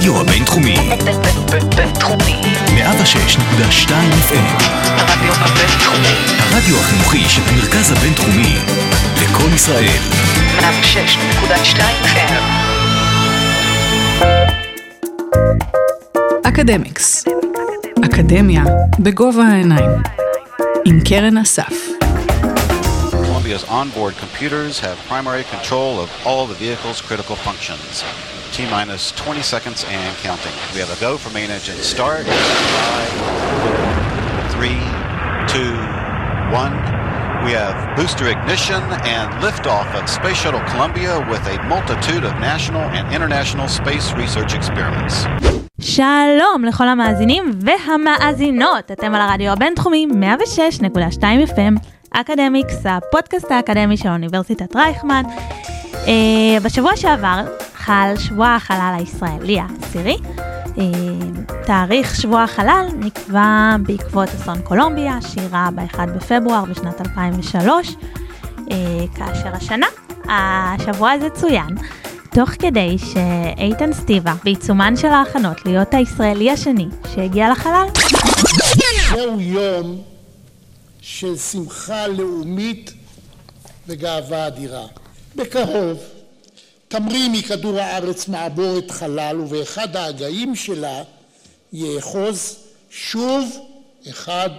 הרדיו הבינתחומי. בינתחומי. 106.2 FM. הרדיו הבינתחומי. הרדיו החינוכי של המרכז הבינתחומי. לקום ישראל. 106.2 FM. אקדמיקס. אקדמיה בגובה העיניים. עם קרן אסף. Columbia's onboard computers have primary control of all the vehicle's critical functions. T minus 20 seconds and counting. We have a go for main engine start. Five, four, three, two, one. We have booster ignition and liftoff of Space Shuttle Columbia with a multitude of national and international space research experiments. שלום לכל המאזינים והמאזינות, אתם על הרדיו הבינתחומי 106.2 FM, אקדמיקס, הפודקאסט האקדמי של אוניברסיטת רייכמן. אה, בשבוע שעבר חל שבוע החלל הישראלי העשירי. אה, תאריך שבוע החלל נקבע בעקבות אסון קולומביה, שאירע ב-1 בפברואר בשנת 2003, אה, כאשר השנה, השבוע הזה צוין. תוך כדי שאיתן סטיבה, בעיצומן של ההכנות להיות הישראלי השני שהגיע לחלל, זהו יום של שמחה לאומית וגאווה אדירה. בקרוב תמריא מכדור הארץ מעבורת חלל ובאחד ההגאים שלה יאחוז שוב אחד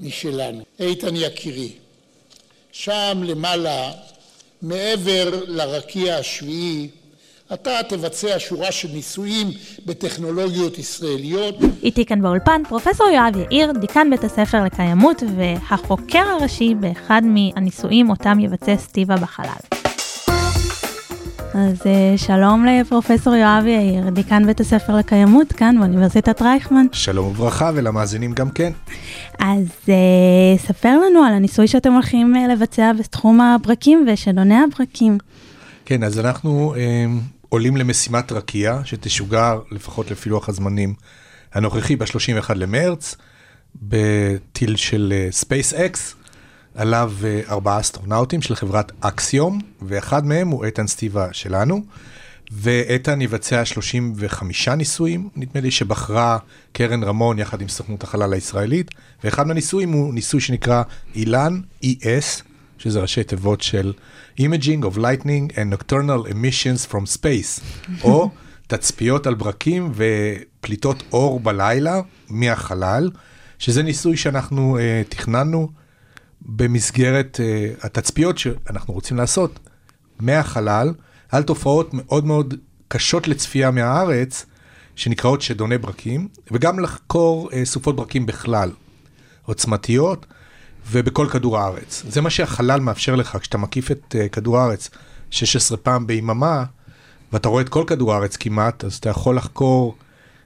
משלנו. איתן יקירי, שם למעלה, מעבר לרקיע השביעי, אתה תבצע שורה של ניסויים בטכנולוגיות ישראליות איתי כאן באולפן פרופסור יואב יאיר, דיקן בית הספר לקיימות והחוקר הראשי באחד מהניסויים אותם יבצע סטיבה בחלל. אז אה, שלום לפרופסור יואב יאיר, דיקן בית הספר לקיימות כאן באוניברסיטת רייכמן. שלום וברכה ולמאזינים גם כן. אז אה, ספר לנו על הניסוי שאתם הולכים אה, לבצע בתחום הברקים ושדוני הברקים. כן, אז אנחנו אה, עולים למשימת רקיע שתשוגר לפחות לפי לוח הזמנים הנוכחי ב-31 למרץ, בטיל של SpaceX, עליו אה, ארבעה אסטרונאוטים של חברת אקסיום, ואחד מהם הוא איתן סטיבה שלנו. ואיתן יבצע 35 ניסויים, נדמה לי שבחרה קרן רמון יחד עם סוכנות החלל הישראלית, ואחד מהניסויים הוא ניסוי שנקרא אילן, ES, שזה ראשי תיבות של Imaging of Lightning and Nocturnal Emissions from Space, או תצפיות על ברקים ופליטות אור בלילה מהחלל, שזה ניסוי שאנחנו uh, תכננו במסגרת uh, התצפיות שאנחנו רוצים לעשות מהחלל, על תופעות מאוד מאוד קשות לצפייה מהארץ, שנקראות שדוני ברקים, וגם לחקור uh, סופות ברקים בכלל, עוצמתיות, ובכל כדור הארץ. זה מה שהחלל מאפשר לך, כשאתה מקיף את uh, כדור הארץ 16 פעם ביממה, ואתה רואה את כל כדור הארץ כמעט, אז אתה יכול לחקור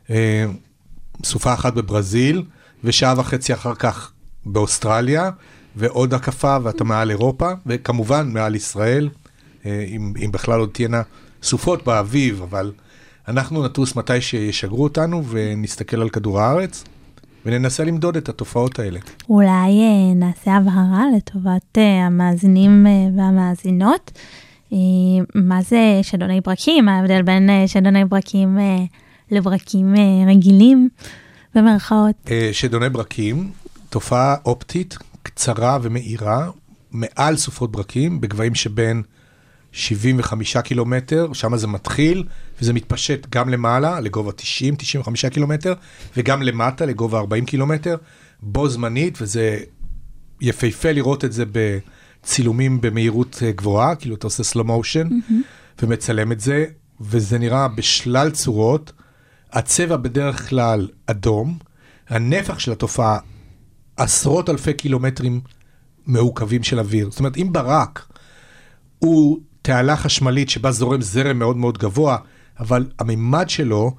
uh, סופה אחת בברזיל, ושעה וחצי אחר כך באוסטרליה, ועוד הקפה ואתה מעל אירופה, וכמובן מעל ישראל, אה, אם, אם בכלל עוד תהיינה סופות באביב, אבל אנחנו נטוס מתי שישגרו אותנו ונסתכל על כדור הארץ. וננסה למדוד את התופעות האלה. אולי אה, נעשה הבהרה לטובת אה, המאזינים והמאזינות. מה זה שדוני ברקים? ההבדל בין שדוני ברקים לברקים רגילים במרכאות? שדוני ברקים, תופעה אופטית קצרה ומהירה, מעל סופות ברקים, בגבהים שבין 75 קילומטר, שם זה מתחיל, וזה מתפשט גם למעלה, לגובה 90-95 קילומטר, וגם למטה, לגובה 40 קילומטר, בו זמנית, וזה יפהפה לראות את זה בצילומים במהירות אה, גבוהה, כאילו אתה עושה slow motion, mm-hmm. ומצלם את זה, וזה נראה בשלל צורות. הצבע בדרך כלל אדום, הנפח של התופעה עשרות אלפי קילומטרים מעוכבים של אוויר. זאת אומרת, אם ברק הוא תעלה חשמלית שבה זורם זרם מאוד מאוד גבוה, אבל המימד שלו,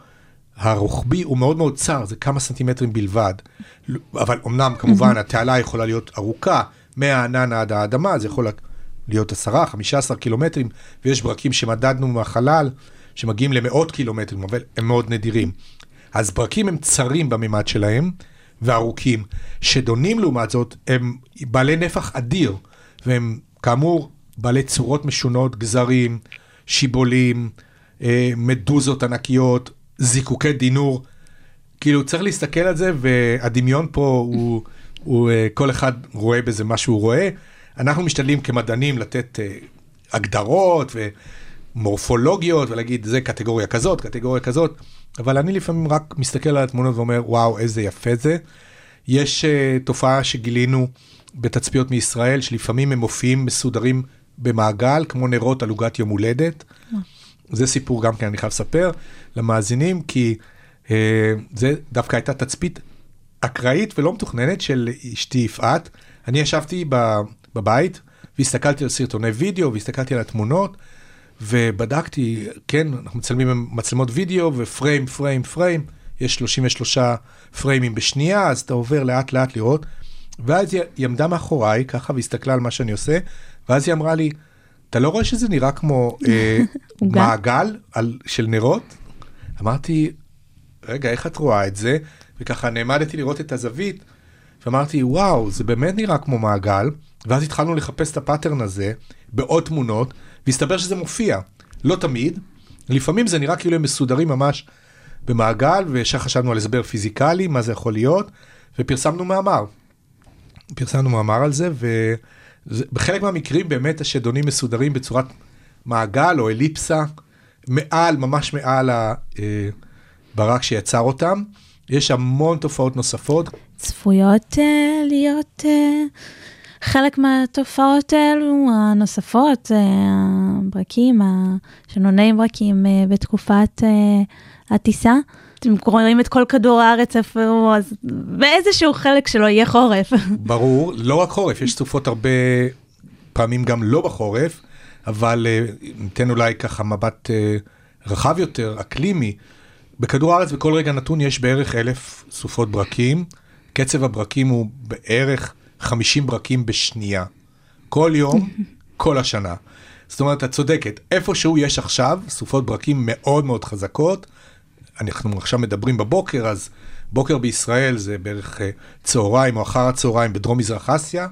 הרוחבי, הוא מאוד מאוד צר, זה כמה סנטימטרים בלבד. אבל אמנם, כמובן, התעלה יכולה להיות ארוכה, מהענן עד האדמה, זה יכול להיות 10-15 קילומטרים, ויש ברקים שמדדנו מהחלל, שמגיעים למאות קילומטרים, אבל הם מאוד נדירים. אז ברקים הם צרים במימד שלהם, וארוכים. שדונים לעומת זאת הם בעלי נפח אדיר, והם כאמור בעלי צורות משונות, גזרים, שיבולים, אה, מדוזות ענקיות, זיקוקי דינור. כאילו צריך להסתכל על זה והדמיון פה הוא, הוא אה, כל אחד רואה בזה מה שהוא רואה. אנחנו משתדלים כמדענים לתת אה, הגדרות ומורפולוגיות ולהגיד זה קטגוריה כזאת, קטגוריה כזאת, אבל אני לפעמים רק מסתכל על התמונות ואומר וואו איזה יפה זה. יש uh, תופעה שגילינו בתצפיות מישראל שלפעמים הם מופיעים מסודרים במעגל כמו נרות על עוגת יום הולדת. זה סיפור גם כן אני חייב לספר למאזינים כי uh, זה דווקא הייתה תצפית אקראית ולא מתוכננת של אשתי יפעת. אני ישבתי בבית והסתכלתי על סרטוני וידאו והסתכלתי על התמונות ובדקתי, כן, אנחנו מצלמים עם מצלמות וידאו ופריים, פריים, פריים, יש 33 פריימים בשנייה, אז אתה עובר לאט לאט לראות. ואז היא, עמדה מאחוריי ככה והסתכלה על מה שאני עושה, ואז היא אמרה לי, אתה לא רואה שזה נראה כמו אה? מעגל על, של נרות? אמרתי, רגע, איך את רואה את זה? וככה נעמדתי לראות את הזווית, ואמרתי, וואו, זה באמת נראה כמו מעגל, ואז התחלנו לחפש את הפאטרן הזה בעוד תמונות, והסתבר שזה מופיע. לא תמיד, לפעמים זה נראה כאילו הם מסודרים ממש במעגל, וישר חשבנו על הסבר פיזיקלי, מה זה יכול להיות, ופרסמנו מאמר. פרסמנו מאמר על זה, ובחלק מהמקרים באמת השדונים מסודרים בצורת מעגל או אליפסה, מעל, ממש מעל הברק שיצר אותם. יש המון תופעות נוספות, צפויות אה, להיות אה, חלק מהתופעות האלו הנוספות, אה, הברקים, השנוני ברקים אה, בתקופת אה, הטיסה. אתם רואים את כל כדור הארץ הוא, אז באיזשהו חלק שלו יהיה חורף. ברור, לא רק חורף, יש סופות הרבה פעמים גם לא בחורף, אבל ניתן אולי ככה מבט רחב יותר, אקלימי. בכדור הארץ בכל רגע נתון יש בערך אלף סופות ברקים, קצב הברקים הוא בערך 50 ברקים בשנייה. כל יום, כל השנה. זאת אומרת, את צודקת, איפשהו יש עכשיו סופות ברקים מאוד מאוד חזקות. אנחנו עכשיו מדברים בבוקר, אז בוקר בישראל זה בערך אה, צהריים או אחר הצהריים בדרום מזרח אסיה,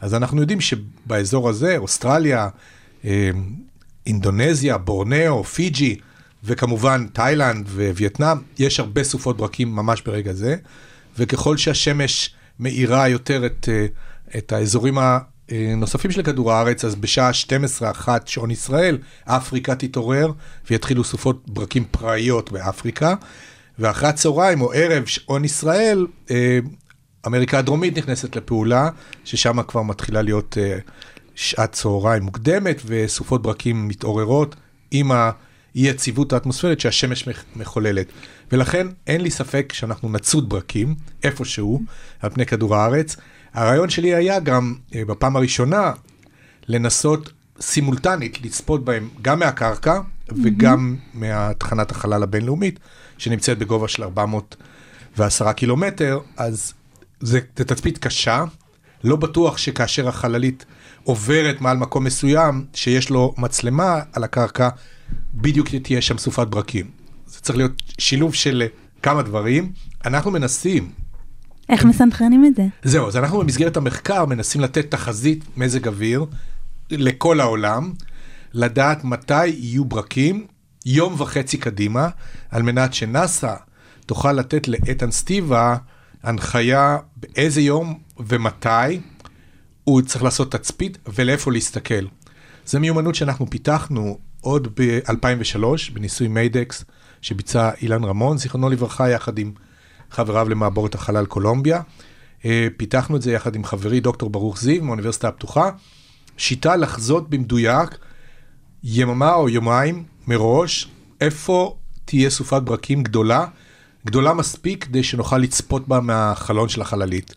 אז אנחנו יודעים שבאזור הזה, אוסטרליה, אה, אינדונזיה, בורנאו, פיג'י, וכמובן תאילנד ווייטנאם, יש הרבה סופות ברקים ממש ברגע זה, וככל שהשמש מאירה יותר את, אה, את האזורים הנוספים של כדור הארץ, אז בשעה 12-1 שעון ישראל, אפריקה תתעורר ויתחילו סופות ברקים פראיות באפריקה, ואחרי הצהריים או ערב שעון ישראל, אה, אמריקה הדרומית נכנסת לפעולה, ששם כבר מתחילה להיות אה, שעת צהריים מוקדמת, וסופות ברקים מתעוררות עם האי יציבות האטמוספרית שהשמש מח- מחוללת. ולכן אין לי ספק שאנחנו נצוד ברקים איפשהו על פני כדור הארץ. הרעיון שלי היה גם אה, בפעם הראשונה לנסות סימולטנית לצפות בהם גם מהקרקע וגם מהתחנת החלל הבינלאומית שנמצאת בגובה של 410 קילומטר, אז זה, זה תצפית קשה, לא בטוח שכאשר החללית עוברת מעל מקום מסוים שיש לו מצלמה על הקרקע, בדיוק תהיה שם סופת ברקים. זה צריך להיות שילוב של אה, כמה דברים. אנחנו מנסים איך מסנכרנים את זה? זהו, אז אנחנו במסגרת המחקר מנסים לתת תחזית מזג אוויר לכל העולם, לדעת מתי יהיו ברקים, יום וחצי קדימה, על מנת שנאסא תוכל לתת לאיתן סטיבה הנחיה באיזה יום ומתי הוא צריך לעשות תצפית ולאיפה להסתכל. זו מיומנות שאנחנו פיתחנו עוד ב-2003 בניסוי מיידקס שביצע אילן רמון, זיכרונו לברכה, יחד עם חבריו למעבורת החלל קולומביה. אה, פיתחנו את זה יחד עם חברי דוקטור ברוך זיו מהאוניברסיטה הפתוחה. שיטה לחזות במדויק יממה או יומיים מראש איפה תהיה סופת ברקים גדולה, גדולה מספיק כדי שנוכל לצפות בה מהחלון של החללית.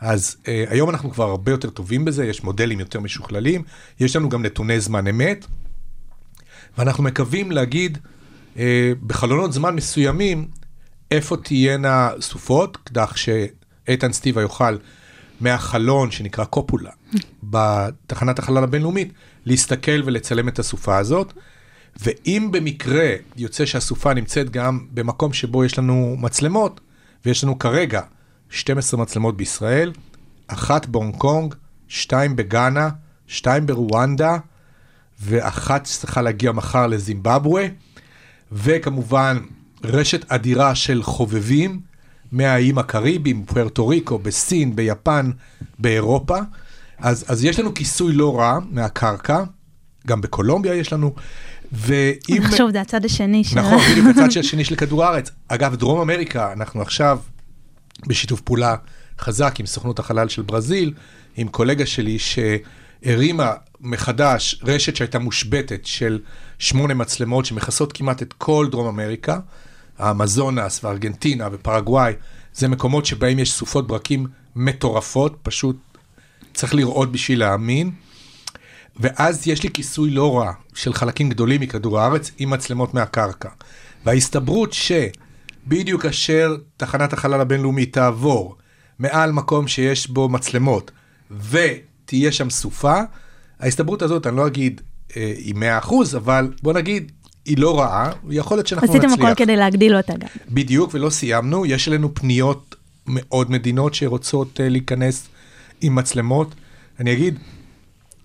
אז אה, היום אנחנו כבר הרבה יותר טובים בזה, יש מודלים יותר משוכללים, יש לנו גם נתוני זמן אמת, ואנחנו מקווים להגיד אה, בחלונות זמן מסוימים איפה תהיינה סופות, כך שאיתן סטיבה יוכל מהחלון שנקרא קופולה בתחנת החלל הבינלאומית להסתכל ולצלם את הסופה הזאת. ואם במקרה יוצא שהסופה נמצאת גם במקום שבו יש לנו מצלמות, ויש לנו כרגע 12 מצלמות בישראל, אחת בהונג קונג, שתיים בגאנה, שתיים ברואנדה, ואחת צריכה להגיע מחר לזימבבואה, וכמובן רשת אדירה של חובבים מהאיים הקריביים, פוארטו ריקו, בסין, ביפן, באירופה. אז, אז יש לנו כיסוי לא רע מהקרקע, גם בקולומביה יש לנו. ואם... חשוב, זה הצד השני של... נכון, בדיוק הצד השני של כדור הארץ. אגב, דרום אמריקה, אנחנו עכשיו בשיתוף פעולה חזק עם סוכנות החלל של ברזיל, עם קולגה שלי שהרימה מחדש רשת שהייתה מושבתת של שמונה מצלמות שמכסות כמעט את כל דרום אמריקה, האמזונס וארגנטינה ופרגוואי, זה מקומות שבהם יש סופות ברקים מטורפות, פשוט צריך לראות בשביל להאמין. ואז יש לי כיסוי לא רע של חלקים גדולים מכדור הארץ עם מצלמות מהקרקע. וההסתברות שבדיוק אשר תחנת החלל הבינלאומית תעבור מעל מקום שיש בו מצלמות ותהיה שם סופה, ההסתברות הזאת, אני לא אגיד אה, היא 100%, אבל בוא נגיד, היא לא רעה, יכול להיות שאנחנו עשיתם נצליח. הכל כדי להגדיל אותה גם. בדיוק, ולא סיימנו, יש אלינו פניות מעוד מדינות שרוצות uh, להיכנס עם מצלמות. אני אגיד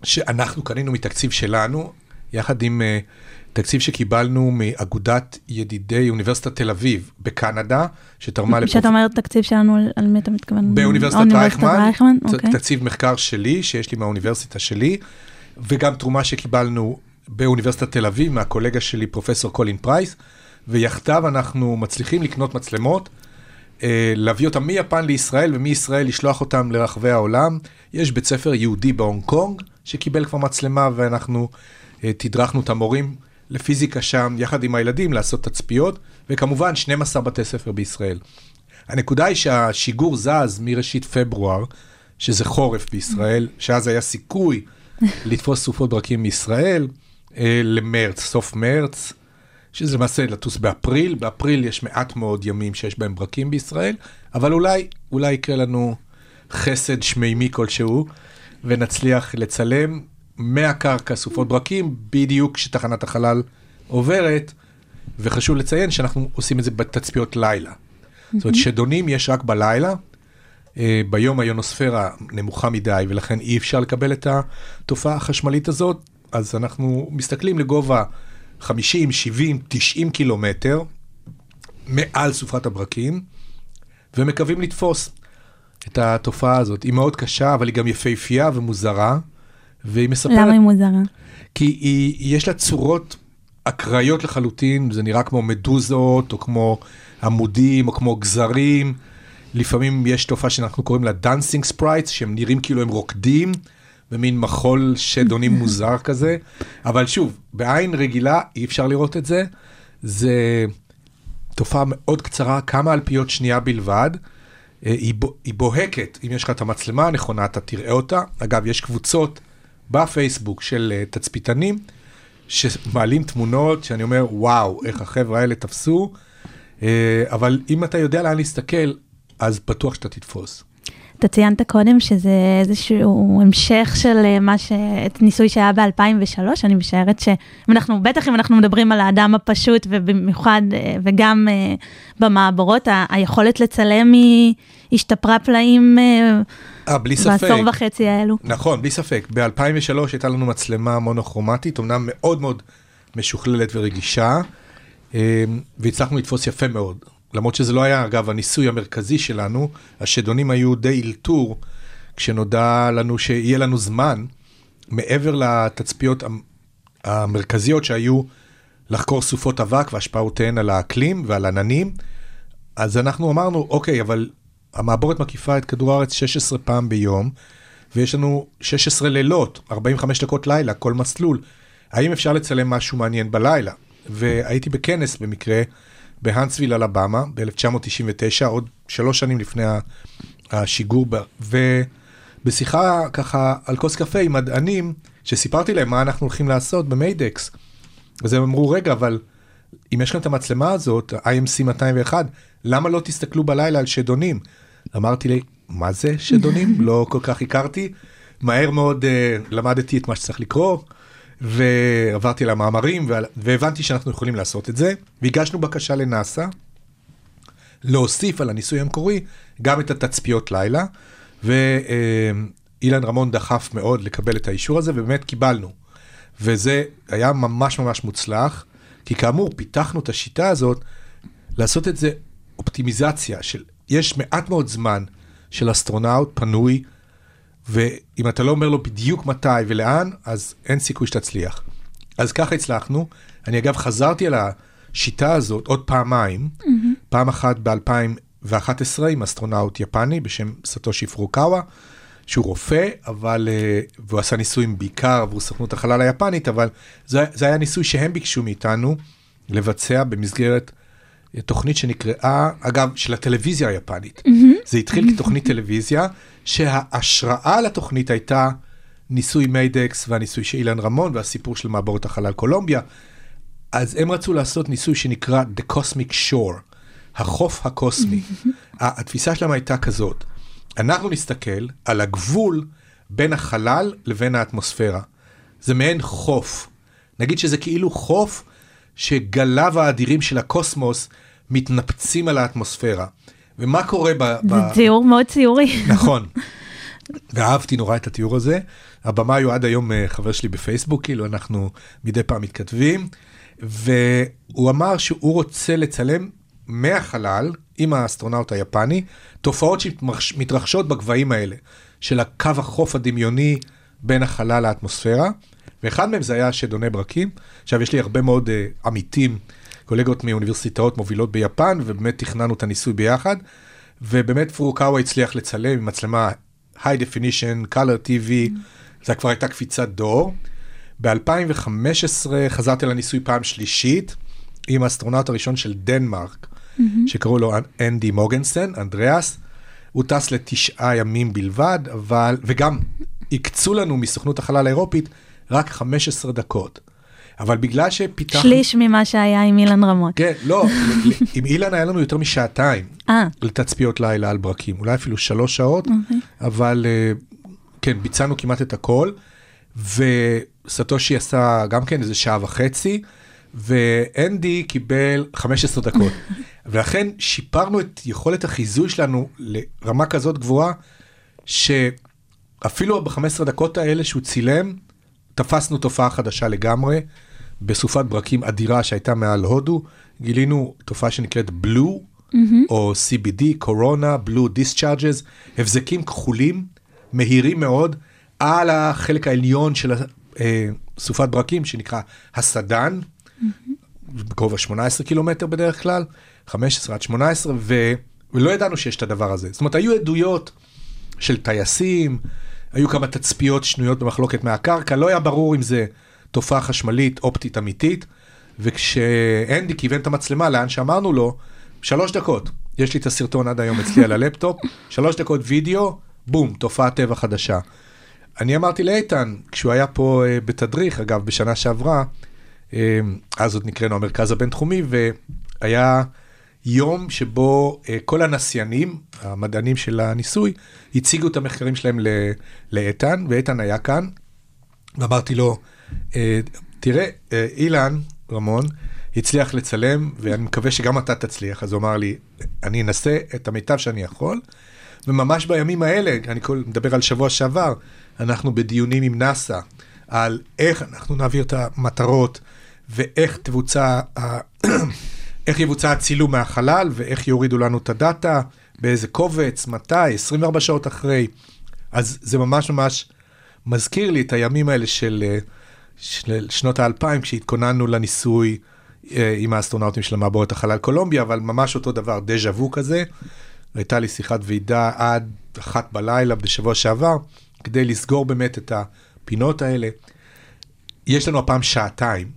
שאנחנו קנינו מתקציב שלנו, יחד עם uh, תקציב שקיבלנו מאגודת ידידי אוניברסיטת תל אביב בקנדה, שתרמה כשאתה אומר תקציב שלנו, על- על מי אתה מתכוון? באוניברסיטת רייכמן? ת- אוקיי. תקציב מחקר שלי, שיש לי מהאוניברסיטה שלי, וגם תרומה שקיבלנו באוניברסיטת תל אביב מהקולגה שלי, פרופסור קולין פרייס, ויחדיו אנחנו מצליחים לקנות מצלמות, אה, להביא אותם מיפן לישראל, ומישראל לשלוח אותם לרחבי העולם. יש בית ספר יהודי בהונג קונג, שקיבל כבר מצלמה, ואנחנו אה, תדרכנו את המורים לפיזיקה שם, יחד עם הילדים, לעשות תצפיות, וכמובן 12 בתי ספר בישראל. הנקודה היא שהשיגור זז מראשית פברואר, שזה חורף בישראל, שאז היה סיכוי לתפוס סופות ברקים מישראל, אה, למרץ, סוף מרץ, שזה למעשה לטוס באפריל, באפריל יש מעט מאוד ימים שיש בהם ברקים בישראל, אבל אולי, אולי יקרה לנו חסד שמימי כלשהו, ונצליח לצלם מהקרקע סופות ברקים, בדיוק כשתחנת החלל עוברת, וחשוב לציין שאנחנו עושים את זה בתצפיות לילה. זאת אומרת, שדונים יש רק בלילה, אה, ביום היונוספירה נמוכה מדי, ולכן אי אפשר לקבל את התופעה החשמלית הזאת, אז אנחנו מסתכלים לגובה 50, 70, 90 קילומטר מעל סופת הברקים, ומקווים לתפוס את התופעה הזאת. היא מאוד קשה, אבל היא גם יפהפייה ומוזרה, והיא מספרת... למה היא מוזרה? כי היא, יש לה צורות אקראיות לחלוטין, זה נראה כמו מדוזות, או כמו עמודים, או כמו גזרים. לפעמים יש תופעה שאנחנו קוראים לה dancing sprites, שהם נראים כאילו הם רוקדים, במין מחול שדונים מוזר כזה. אבל שוב, בעין רגילה אי אפשר לראות את זה. זה תופעה מאוד קצרה, כמה אלפיות שנייה בלבד. אה, היא, בו- היא בוהקת, אם יש לך את המצלמה הנכונה, אתה תראה אותה. אגב, יש קבוצות בפייסבוק של אה, תצפיתנים, שמעלים תמונות שאני אומר, וואו, איך החבר'ה האלה תפסו. אה, אבל אם אתה יודע לאן להסתכל, אז בטוח שאתה תתפוס. אתה ציינת קודם שזה איזשהו המשך של אה, מה ש... ניסוי שהיה ב-2003, אני משערת שאם אנחנו, בטח אם אנחנו מדברים על האדם הפשוט ובמיוחד, וגם במעברות, היכולת לצלם היא השתפרה פלאים אה, בלי ספק. בעשור וחצי האלו. נכון, בלי ספק. ב-2003 הייתה לנו מצלמה מונוכרומטית, אמנם מאוד מאוד משוכללת ורגישה, אה, והצלחנו לתפוס יפה מאוד. למרות שזה לא היה, אגב, הניסוי המרכזי שלנו, השדונים היו די אלתור, כשנודע לנו שיהיה לנו זמן, מעבר לתצפיות המ- המרכזיות שהיו לחקור סופות אבק והשפעותיהן על האקלים ועל עננים, אז אנחנו אמרנו, אוקיי, אבל המעבורת מקיפה את כדור הארץ 16 פעם ביום, ויש לנו 16 לילות, 45 דקות לילה, כל מסלול. האם אפשר לצלם משהו מעניין בלילה? והייתי בכנס במקרה בהנסוויל, אלבמה, ב-1999, עוד שלוש שנים לפני השיגור, ובשיחה ככה על כוס קפה עם מדענים, שסיפרתי להם מה אנחנו הולכים לעשות במיידקס, אז הם אמרו, רגע, אבל אם יש לכם את המצלמה הזאת, ה-IMC 201, למה לא תסתכלו בלילה על שדונים? אמרתי לי, מה זה שדונים? לא כל כך הכרתי. מהר מאוד uh, למדתי את מה שצריך לקרוא, ועברתי למאמרים, והבנתי שאנחנו יכולים לעשות את זה, והגשנו בקשה לנאסא, להוסיף על הניסוי המקורי גם את התצפיות לילה, ואילן רמון דחף מאוד לקבל את האישור הזה, ובאמת קיבלנו. וזה היה ממש ממש מוצלח, כי כאמור, פיתחנו את השיטה הזאת לעשות את זה אופטימיזציה של, יש מעט מאוד זמן של אסטרונאוט פנוי, ואם אתה לא אומר לו בדיוק מתי ולאן, אז אין סיכוי שתצליח. אז ככה הצלחנו. אני אגב חזרתי על השיטה הזאת עוד פעמיים, mm-hmm. פעם אחת ב-2011 עם אסטרונאוט יפני בשם סטושי פורוקאווה, שהוא רופא, אבל, אה, והוא עשה ניסויים בעיקר עבור סוכנות החלל היפנית, אבל זה, זה היה ניסוי שהם ביקשו מאיתנו לבצע במסגרת תוכנית שנקראה, אגב, של הטלוויזיה היפנית. Mm-hmm. זה התחיל כתוכנית טלוויזיה, שההשראה לתוכנית הייתה ניסוי מיידקס והניסוי של אילן רמון והסיפור של מעבורת החלל קולומביה. אז הם רצו לעשות ניסוי שנקרא The Cosmic Shore, החוף הקוסמי. התפיסה שלהם הייתה כזאת, אנחנו נסתכל על הגבול בין החלל לבין האטמוספירה. זה מעין חוף. נגיד שזה כאילו חוף שגליו האדירים של הקוסמוס מתנפצים על האטמוספירה. ומה קורה ב... זה ב... ציור מאוד ציורי. נכון. ואהבתי נורא את התיאור הזה. הבמאי הוא עד היום אה, חבר שלי בפייסבוק, כאילו אנחנו מדי פעם מתכתבים, והוא אמר שהוא רוצה לצלם מהחלל, עם האסטרונאוט היפני, תופעות שמתרחשות בגבהים האלה, של הקו החוף הדמיוני בין החלל לאטמוספירה, ואחד מהם זה היה שדוני ברקים. עכשיו, יש לי הרבה מאוד uh, עמיתים, קולגות מאוניברסיטאות מובילות ביפן, ובאמת תכננו את הניסוי ביחד, ובאמת פורוקאווה הצליח לצלם עם מצלמה high definition, color TV, mm. זו כבר הייתה קפיצת דור. ב-2015 חזרתי לניסוי פעם שלישית עם האסטרונאוט הראשון של דנמרק, mm-hmm. שקראו לו אנדי מוגנסן, אנדריאס. הוא טס לתשעה ימים בלבד, אבל, וגם הקצו לנו מסוכנות החלל האירופית רק 15 דקות. אבל בגלל שפיתחנו... שליש ממה שהיה עם אילן רמות. כן, לא, עם אילן היה לנו יותר משעתיים אה. לתצפיות לילה על ברקים, אולי אפילו שלוש שעות, אוקיי. אבל אה, כן, ביצענו כמעט את הכל, וסטושי עשה גם כן איזה שעה וחצי, ואנדי קיבל 15 דקות. ולכן שיפרנו את יכולת החיזוי שלנו לרמה כזאת גבוהה, שאפילו ב-15 דקות האלה שהוא צילם, תפסנו תופעה חדשה לגמרי, בסופת ברקים אדירה שהייתה מעל הודו, גילינו תופעה שנקראת בלו, mm-hmm. או CBD, קורונה, בלו דיסצ'ארג'ז, הבזקים כחולים, מהירים מאוד, על החלק העליון של אה, סופת ברקים, שנקרא הסדן, mm-hmm. בגובה 18 קילומטר בדרך כלל, 15 עד 18, ו... ולא ידענו שיש את הדבר הזה. זאת אומרת, היו עדויות של טייסים, היו כמה תצפיות שנויות במחלוקת מהקרקע, לא היה ברור אם זה תופעה חשמלית אופטית אמיתית, וכשאנדי כיוון את המצלמה לאן שאמרנו לו, שלוש דקות, יש לי את הסרטון עד היום אצלי על הלפטופ, שלוש דקות וידאו, בום, תופעת טבע חדשה. אני אמרתי לאיתן, כשהוא היה פה uh, בתדריך, אגב, בשנה שעברה, uh, אז עוד נקראנו המרכז הבינתחומי, והיה יום שבו uh, כל הנסיינים, המדענים של הניסוי, הציגו את המחקרים שלהם לאיתן, ואיתן היה כאן, ואמרתי לו, uh, תראה, uh, אילן רמון הצליח לצלם, ואני מקווה שגם אתה תצליח, אז הוא אמר לי, אני אנסה את המיטב שאני יכול, וממש בימים האלה, אני מדבר על שבוע שעבר, אנחנו בדיונים עם נאסא על איך אנחנו נעביר את המטרות ואיך תבוצע, איך יבוצע הצילום מהחלל ואיך יורידו לנו את הדאטה, באיזה קובץ, מתי, 24 שעות אחרי. אז זה ממש ממש מזכיר לי את הימים האלה של, של שנות האלפיים, כשהתכוננו לניסוי אה, עם האסטרונאוטים של המעבורת החלל קולומביה, אבל ממש אותו דבר, דז'ה וו כזה. הייתה לי שיחת ועידה עד אחת בלילה בשבוע שעבר, כדי לסגור באמת את הפינות האלה. יש לנו הפעם שעתיים.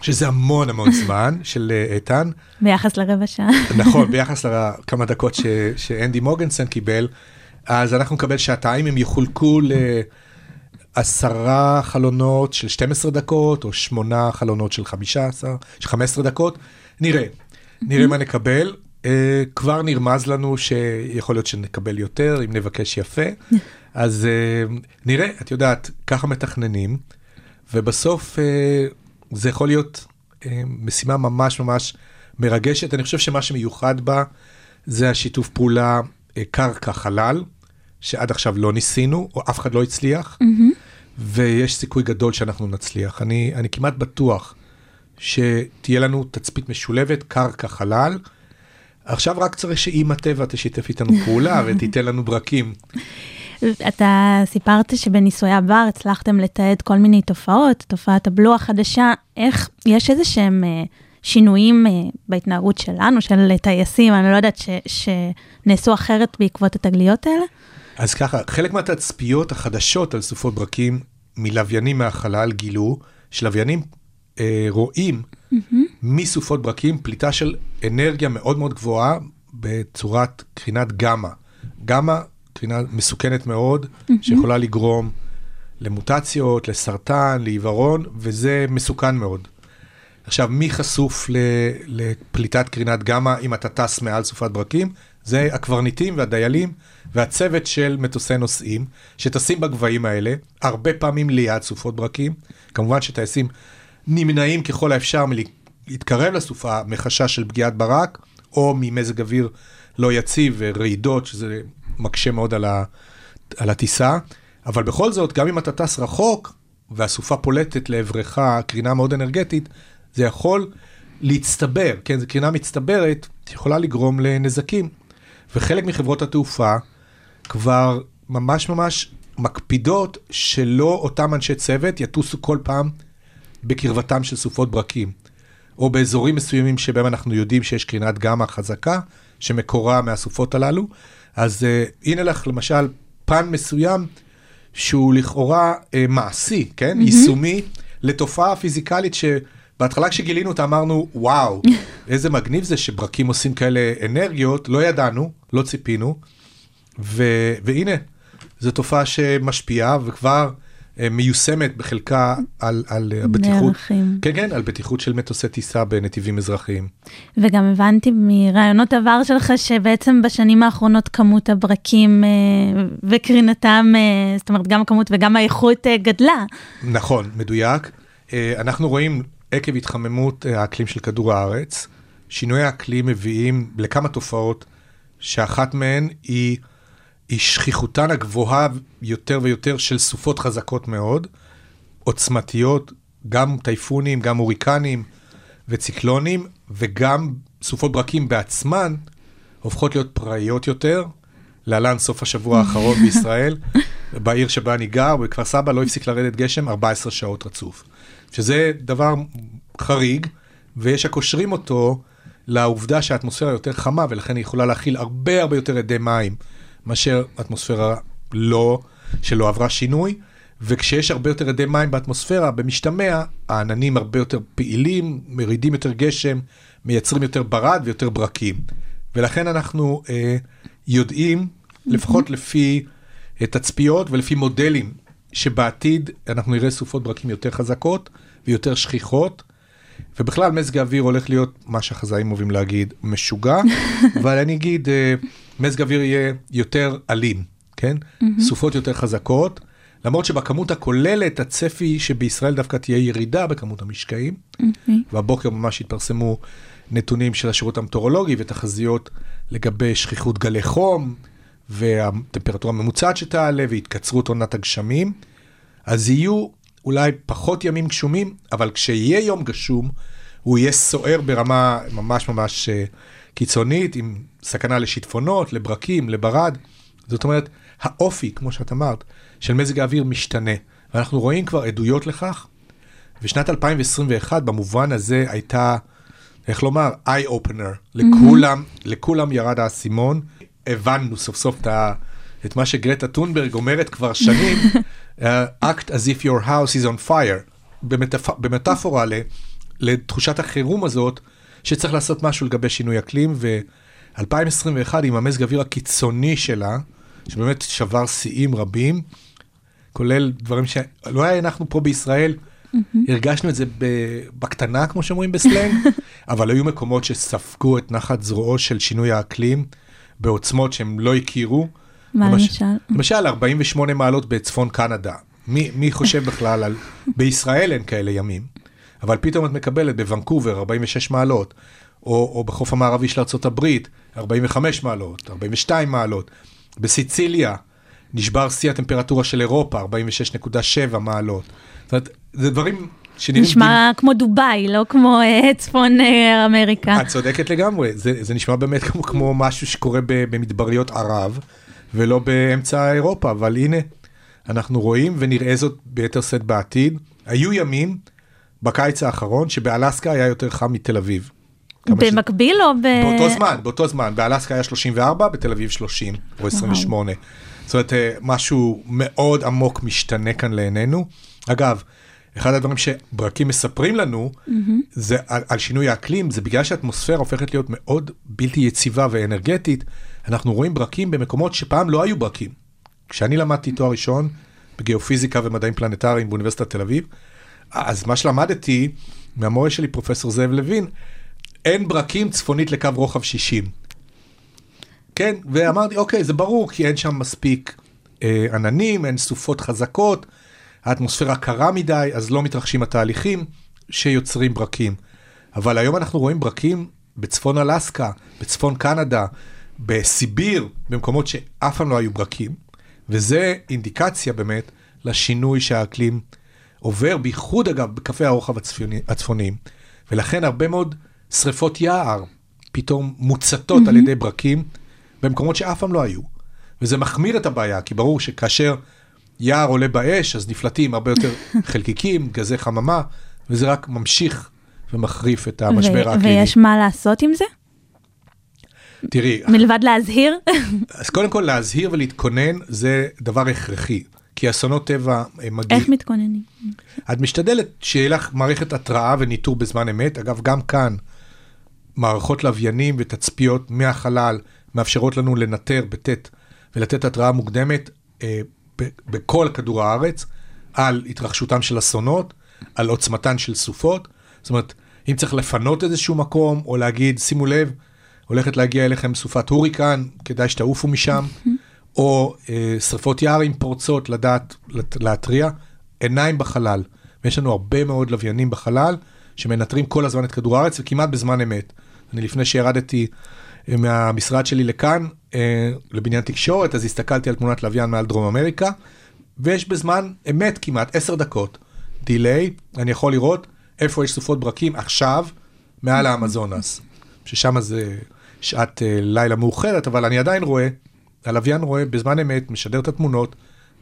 שזה המון המון זמן של אה, איתן. ביחס לרבע שעה. נכון, ביחס לכמה דקות ש, שאנדי מוגנסון קיבל, אז אנחנו נקבל שעתיים, הם יחולקו לעשרה חלונות של 12 דקות, או שמונה חלונות של 15, של 15 דקות, נראה, נראה מה נקבל. Uh, כבר נרמז לנו שיכול להיות שנקבל יותר, אם נבקש יפה. אז uh, נראה, את יודעת, ככה מתכננים, ובסוף uh, זה יכול להיות uh, משימה ממש ממש מרגשת. אני חושב שמה שמיוחד בה זה השיתוף פעולה uh, קרקע-חלל, שעד עכשיו לא ניסינו, או אף אחד לא הצליח, Mm-hmm. ויש סיכוי גדול שאנחנו נצליח. אני, אני כמעט בטוח שתהיה לנו תצפית משולבת, קרקע חלל. עכשיו רק צריך שאימא טבע תשתף איתנו פעולה ותיתן לנו ברקים. אתה סיפרת שבניסויי עבר הצלחתם לתעד כל מיני תופעות, תופעת הבלו החדשה, איך, יש איזה שהם אה, שינויים אה, בהתנהגות שלנו, של טייסים, אני לא יודעת, ש, שנעשו אחרת בעקבות התגליות האלה? אז ככה, חלק מהתצפיות החדשות על סופות ברקים מלוויינים מהחלל גילו שלוויינים אה, רואים מסופות ברקים פליטה של אנרגיה מאוד מאוד גבוהה בצורת קרינת גמא. גמא, קרינה מסוכנת מאוד, שיכולה לגרום למוטציות, לסרטן, לעיוורון, וזה מסוכן מאוד. עכשיו, מי חשוף לפליטת קרינת גמא אם אתה טס מעל סופת ברקים? זה הקברניטים והדיילים והצוות של מטוסי נוסעים, שטסים בגבהים האלה, הרבה פעמים ליד סופות ברקים. כמובן שטייסים נמנעים ככל האפשר מלהתקרב לסופה מחשש של פגיעת ברק, או ממזג אוויר לא יציב ורעידות, שזה מקשה מאוד על, ה, על הטיסה. אבל בכל זאת, גם אם אתה טס רחוק, והסופה פולטת לעברך קרינה מאוד אנרגטית, זה יכול להצטבר, כן, זו קרינה מצטברת, שיכולה לגרום לנזקים. וחלק מחברות התעופה כבר ממש ממש מקפידות שלא אותם אנשי צוות יטוסו כל פעם בקרבתם של סופות ברקים, או באזורים מסוימים שבהם אנחנו יודעים שיש קרינת גמא חזקה, שמקורה מהסופות הללו. אז uh, הנה לך למשל פן מסוים שהוא לכאורה uh, מעשי, כן? Mm-hmm. יישומי, לתופעה פיזיקלית שבהתחלה כשגילינו אותה אמרנו, וואו, איזה מגניב זה שברקים עושים כאלה אנרגיות, לא ידענו, לא ציפינו, ו, והנה, זו תופעה שמשפיעה וכבר מיושמת בחלקה על, על הבטיחות, נערכים. כן, כן, על בטיחות של מטוסי טיסה בנתיבים אזרחיים. וגם הבנתי מרעיונות עבר שלך שבעצם בשנים האחרונות כמות הברקים אה, וקרינתם, אה, זאת אומרת גם הכמות וגם האיכות אה, גדלה. נכון, מדויק. אה, אנחנו רואים עקב התחממות אה, האקלים של כדור הארץ, שינויי האקלים מביאים לכמה תופעות, שאחת מהן היא, היא שכיחותן הגבוהה יותר ויותר של סופות חזקות מאוד, עוצמתיות, גם טייפונים, גם הוריקנים וציקלונים, וגם סופות ברקים בעצמן הופכות להיות פראיות יותר. להלן סוף השבוע האחרון בישראל, בעיר שבה אני גר, בכפר סבא, לא הפסיק לרדת גשם 14 שעות רצוף. שזה דבר חריג, ויש הקושרים אותו לעובדה שהאטמוספירה יותר חמה, ולכן היא יכולה להכיל הרבה הרבה יותר אדי מים מאשר אטמוספירה לא, שלא עברה שינוי. וכשיש הרבה יותר אדי מים באטמוספירה, במשתמע, העננים הרבה יותר פעילים, מרידים יותר גשם, מייצרים יותר ברד ויותר ברקים. ולכן אנחנו אה, יודעים, לפחות לפי אה, תצפיות ולפי מודלים, שבעתיד אנחנו נראה סופות ברקים יותר חזקות ויותר שכיחות, ובכלל מזג האוויר הולך להיות, מה שהחזאים אוהבים להגיד, משוגע, אבל אני אגיד, אה, מזג האוויר יהיה יותר אלים, כן? סופות יותר חזקות, למרות שבכמות הכוללת הצפי שבישראל דווקא תהיה ירידה בכמות המשקעים, והבוקר ממש התפרסמו נתונים של השירות המטאורולוגי ותחזיות לגבי שכיחות גלי חום, והטמפרטורה הממוצעת שתעלה והתקצרות עונת הגשמים, אז יהיו אולי פחות ימים גשומים, אבל כשיהיה יום גשום, הוא יהיה סוער ברמה ממש ממש אה, קיצונית, עם סכנה לשיטפונות, לברקים, לברד. זאת אומרת, האופי, כמו שאת אמרת, של מזג האוויר משתנה. ואנחנו רואים כבר עדויות לכך, ושנת 2021 במובן הזה הייתה, איך לומר, eye opener. לכולם, לכולם ירד האסימון. הבנו סוף סוף את, ה, את מה שגרטה טונברג אומרת כבר שנים, uh, act as if your house is on fire, במטפ... במטאפורה ל... לתחושת החירום הזאת, שצריך לעשות משהו לגבי שינוי אקלים, ו-2021 עם המזג האוויר הקיצוני שלה, שבאמת שבר שיאים רבים, כולל דברים שלא היה אנחנו פה בישראל, הרגשנו את זה בקטנה, כמו שאומרים בסלנג, אבל היו מקומות שספגו את נחת זרועו של שינוי האקלים בעוצמות שהם לא הכירו. מה למשל? למשל, 48 מעלות בצפון קנדה. מי, מי חושב בכלל על... בישראל אין כאלה ימים, אבל פתאום את מקבלת בוונקובר 46 מעלות, או, או בחוף המערבי של ארה"ב 45 מעלות, 42 מעלות. בסיציליה נשבר שיא הטמפרטורה של אירופה, 46.7 מעלות. זאת אומרת, זה דברים שנראים נשמע כמו דובאי, לא כמו אה, צפון אה, אמריקה. את צודקת לגמרי, זה, זה נשמע באמת כמו, כמו משהו שקורה ב, במדבריות ערב, ולא באמצע אירופה, אבל הנה, אנחנו רואים ונראה זאת ביתר שאת בעתיד. היו ימים בקיץ האחרון שבאלסקה היה יותר חם מתל אביב. כמה ש- במקביל או ב... באותו זמן, באותו זמן, באלסקה היה 34, בתל אביב 30 או 28. זאת אומרת, אה, משהו מאוד עמוק משתנה כאן לעינינו. אגב, אחד הדברים שברקים מספרים לנו, זה על, על שינוי האקלים, זה בגלל שהאטמוספירה הופכת להיות מאוד בלתי יציבה ואנרגטית, אנחנו רואים ברקים במקומות שפעם לא היו ברקים. כשאני למדתי תואר ראשון בגיאופיזיקה ומדעים פלנטריים באוניברסיטת תל אביב, אז מה שלמדתי מהמורה שלי, פרופסור זאב לוין, אין ברקים צפונית לקו רוחב 60. כן, ואמרתי, אוקיי, זה ברור, כי אין שם מספיק אה, עננים, אין סופות חזקות, האטמוספירה קרה מדי, אז לא מתרחשים התהליכים שיוצרים ברקים. אבל היום אנחנו רואים ברקים בצפון אלסקה, בצפון קנדה, בסיביר, במקומות שאף פעם לא היו ברקים, וזה אינדיקציה באמת לשינוי שהאקלים עובר, בייחוד אגב בקווי הרוחב הצפוני, הצפוניים. ולכן הרבה מאוד שריפות יער פתאום מוצתות mm-hmm. על ידי ברקים במקומות שאף פעם לא היו. וזה מחמיר את הבעיה, כי ברור שכאשר יער עולה באש, אז נפלטים הרבה יותר חלקיקים, גזי חממה, וזה רק ממשיך ומחריף את המשבר האקלימי. ויש מה לעשות עם זה? תראי, מלבד להזהיר? אז קודם כל להזהיר ולהתכונן זה דבר הכרחי, כי אסונות טבע הם מגיעים. איך מתכוננים? את משתדלת שיהיה לך מערכת התראה וניטור בזמן אמת. אגב, גם כאן, מערכות לוויינים ותצפיות מהחלל מאפשרות לנו לנטר בטית ולתת התראה מוקדמת אה, ב- בכל כדור הארץ על התרחשותם של אסונות, על עוצמתן של סופות. זאת אומרת, אם צריך לפנות איזשהו מקום, או להגיד, שימו לב, הולכת להגיע אליכם סופת הוריקן, כדאי שתעופו משם, או אה, שרפות יער עם פורצות, לדעת להתריע, עיניים בחלל. ויש לנו הרבה מאוד לוויינים בחלל, שמנטרים כל הזמן את כדור הארץ, וכמעט בזמן אמת. אני לפני שירדתי אה, מהמשרד שלי לכאן, אה, לבניין תקשורת, אז הסתכלתי על תמונת לוויין מעל דרום אמריקה, ויש בזמן אמת כמעט עשר דקות דיליי, אני יכול לראות איפה יש סופות ברקים עכשיו מעל האמזונס, ששם זה שעת אה, לילה מאוחרת, אבל אני עדיין רואה, הלוויין רואה בזמן אמת, משדר את התמונות,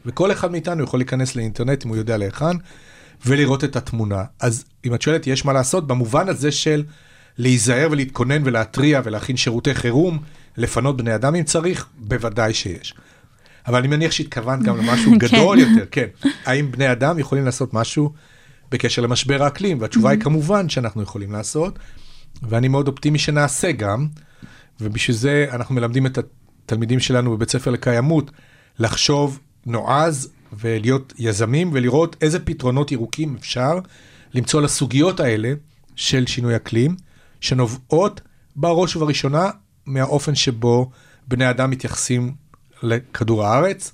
וכל אחד מאיתנו יכול להיכנס לאינטרנט אם הוא יודע להיכן, ולראות את התמונה. אז אם את שואלת, יש מה לעשות במובן הזה של להיזהר ולהתכונן ולהתריע ולהכין שירותי חירום, לפנות בני אדם אם צריך, בוודאי שיש. אבל אני מניח שהתכוונת גם למשהו גדול יותר, כן. האם בני אדם יכולים לעשות משהו בקשר למשבר האקלים? והתשובה היא כמובן שאנחנו יכולים לעשות, ואני מאוד אופטימי שנעשה גם, ובשביל זה אנחנו מלמדים את התלמידים שלנו בבית ספר לקיימות לחשוב נועז ולהיות יזמים ולראות איזה פתרונות ירוקים אפשר למצוא לסוגיות האלה של שינוי אקלים, שנובעות בראש ובראשונה מהאופן שבו בני אדם מתייחסים לכדור הארץ,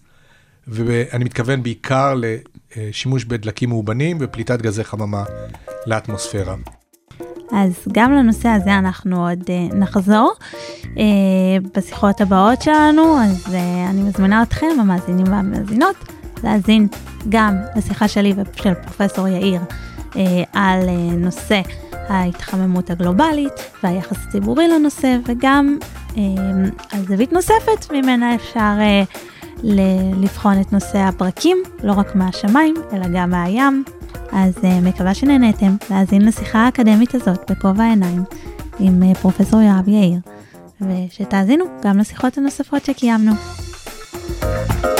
ואני מתכוון בעיקר לשימוש בדלקים מאובנים ופליטת גזי חממה לאטמוספירה. אז גם לנושא הזה אנחנו עוד uh, נחזור uh, בשיחות הבאות שלנו, אז uh, אני מזמינה אתכם, המאזינים והמאזינות, להאזין גם לשיחה שלי ושל פרופסור יאיר על נושא ההתחממות הגלובלית והיחס הציבורי לנושא, וגם על זווית נוספת ממנה אפשר לבחון את נושא הברקים, לא רק מהשמיים, אלא גם מהים. אז אה, מקווה שנהניתם להאזין לשיחה האקדמית הזאת בכובע העיניים עם אה, פרופסור יואב יאיר, ושתאזינו גם לשיחות הנוספות שקיימנו. thank you